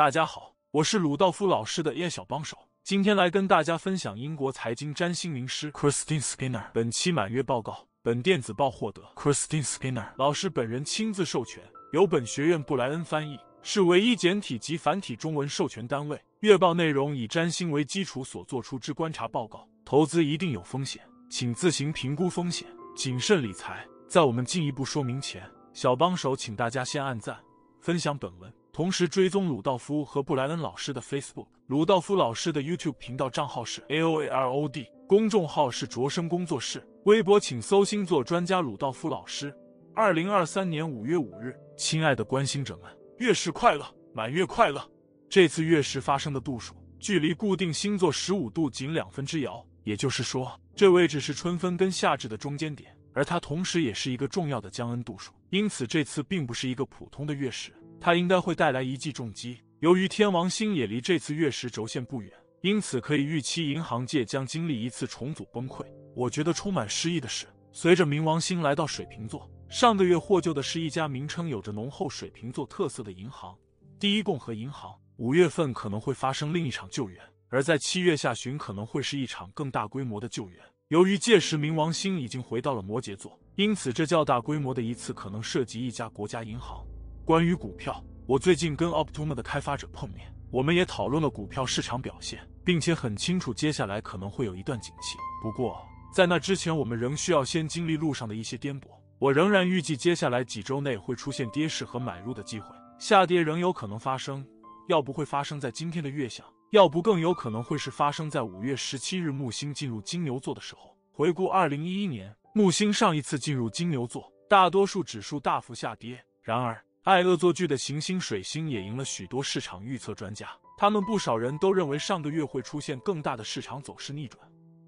大家好，我是鲁道夫老师的 AI 小帮手，今天来跟大家分享英国财经占星名师 Christine Skinner 本期满月报告。本电子报获得 Christine Skinner 老师本人亲自授权，由本学院布莱恩翻译，是唯一简体及繁体中文授权单位。月报内容以占星为基础所做出之观察报告。投资一定有风险，请自行评估风险，谨慎理财。在我们进一步说明前，小帮手请大家先按赞、分享本文，同时追踪鲁道夫和布莱恩老师的 Facebook。鲁道夫老师的 YouTube 频道账号是 AOAROD，公众号是卓生工作室，微博请搜星座专家鲁道夫老师。二零二三年五月五日，亲爱的关心者们，月食快乐，满月快乐！这次月食发生的度数距离固定星座十五度仅两分之遥，也就是说，这位置是春分跟夏至的中间点。而它同时也是一个重要的江恩度数，因此这次并不是一个普通的月食，它应该会带来一记重击。由于天王星也离这次月食轴线不远，因此可以预期银行界将经历一次重组崩溃。我觉得充满诗意的是，随着冥王星来到水瓶座，上个月获救的是一家名称有着浓厚水瓶座特色的银行——第一共和银行。五月份可能会发生另一场救援，而在七月下旬可能会是一场更大规模的救援。由于届时冥王星已经回到了摩羯座，因此这较大规模的一次可能涉及一家国家银行。关于股票，我最近跟 Optuma 的开发者碰面，我们也讨论了股票市场表现，并且很清楚接下来可能会有一段景气。不过在那之前，我们仍需要先经历路上的一些颠簸。我仍然预计接下来几周内会出现跌势和买入的机会，下跌仍有可能发生，要不会发生在今天的月相。要不更有可能会是发生在五月十七日木星进入金牛座的时候。回顾二零一一年，木星上一次进入金牛座，大多数指数大幅下跌。然而，爱恶作剧的行星水星也赢了许多市场预测专家。他们不少人都认为上个月会出现更大的市场走势逆转。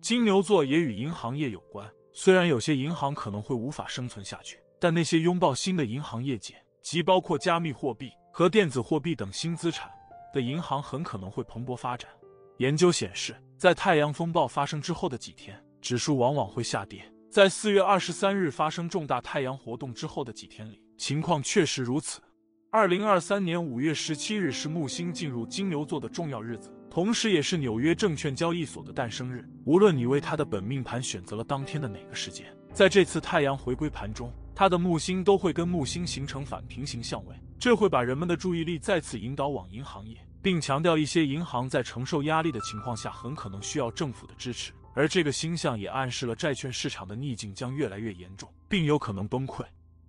金牛座也与银行业有关，虽然有些银行可能会无法生存下去，但那些拥抱新的银行业界，即包括加密货币和电子货币等新资产。的银行很可能会蓬勃发展。研究显示，在太阳风暴发生之后的几天，指数往往会下跌。在四月二十三日发生重大太阳活动之后的几天里，情况确实如此。二零二三年五月十七日是木星进入金牛座的重要日子，同时也是纽约证券交易所的诞生日。无论你为它的本命盘选择了当天的哪个时间，在这次太阳回归盘中，它的木星都会跟木星形成反平行相位。这会把人们的注意力再次引导往银行业，并强调一些银行在承受压力的情况下很可能需要政府的支持。而这个星象也暗示了债券市场的逆境将越来越严重，并有可能崩溃。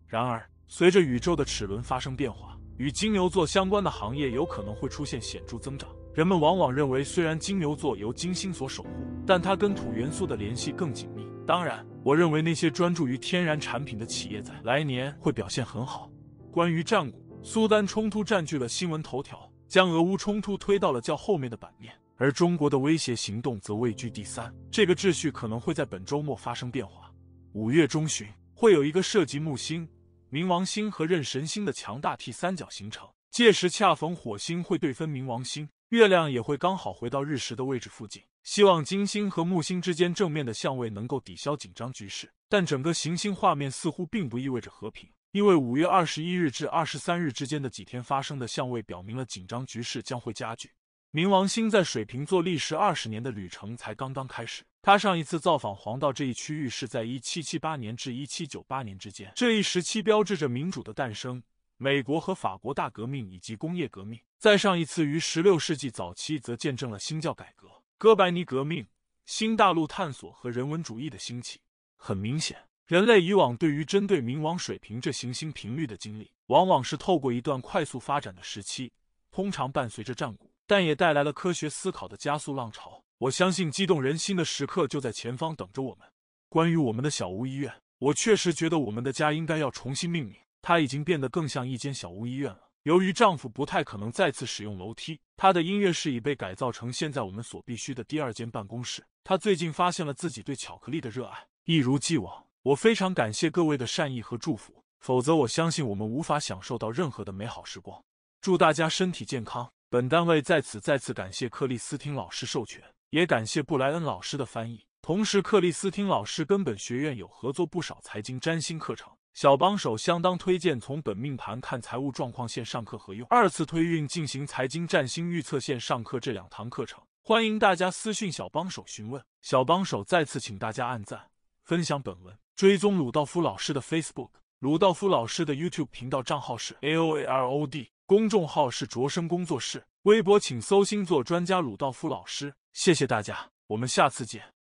然而，随着宇宙的齿轮发生变化，与金牛座相关的行业有可能会出现显著增长。人们往往认为，虽然金牛座由金星所守护，但它跟土元素的联系更紧密。当然，我认为那些专注于天然产品的企业在来年会表现很好。关于战鼓。苏丹冲突占据了新闻头条，将俄乌冲突推到了较后面的版面，而中国的威胁行动则位居第三。这个秩序可能会在本周末发生变化。五月中旬会有一个涉及木星、冥王星和任神星的强大 T 三角形成，届时恰逢火星会对分冥王星，月亮也会刚好回到日食的位置附近。希望金星和木星之间正面的相位能够抵消紧张局势，但整个行星画面似乎并不意味着和平。因为五月二十一日至二十三日之间的几天发生的相位，表明了紧张局势将会加剧。冥王星在水瓶座历时二十年的旅程才刚刚开始。他上一次造访黄道这一区域是在一七七八年至一七九八年之间，这一时期标志着民主的诞生、美国和法国大革命以及工业革命。再上一次于十六世纪早期，则见证了新教改革、哥白尼革命、新大陆探索和人文主义的兴起。很明显。人类以往对于针对冥王水平这行星频率的经历，往往是透过一段快速发展的时期，通常伴随着战鼓，但也带来了科学思考的加速浪潮。我相信激动人心的时刻就在前方等着我们。关于我们的小屋医院，我确实觉得我们的家应该要重新命名，它已经变得更像一间小屋医院了。由于丈夫不太可能再次使用楼梯，他的音乐室已被改造成现在我们所必须的第二间办公室。他最近发现了自己对巧克力的热爱，一如既往。我非常感谢各位的善意和祝福，否则我相信我们无法享受到任何的美好时光。祝大家身体健康。本单位在此再次感谢克里斯汀老师授权，也感谢布莱恩老师的翻译。同时，克里斯汀老师跟本学院有合作不少财经占星课程，小帮手相当推荐从本命盘看财务状况线上课和用二次推运进行财经占星预测线上课这两堂课程，欢迎大家私讯小帮手询问。小帮手再次请大家按赞、分享本文，追踪鲁道夫老师的 Facebook，鲁道夫老师的 YouTube 频道账号是 AOAROD，公众号是卓生工作室，微博请搜星座专家鲁道夫老师。谢谢大家，我们下次见。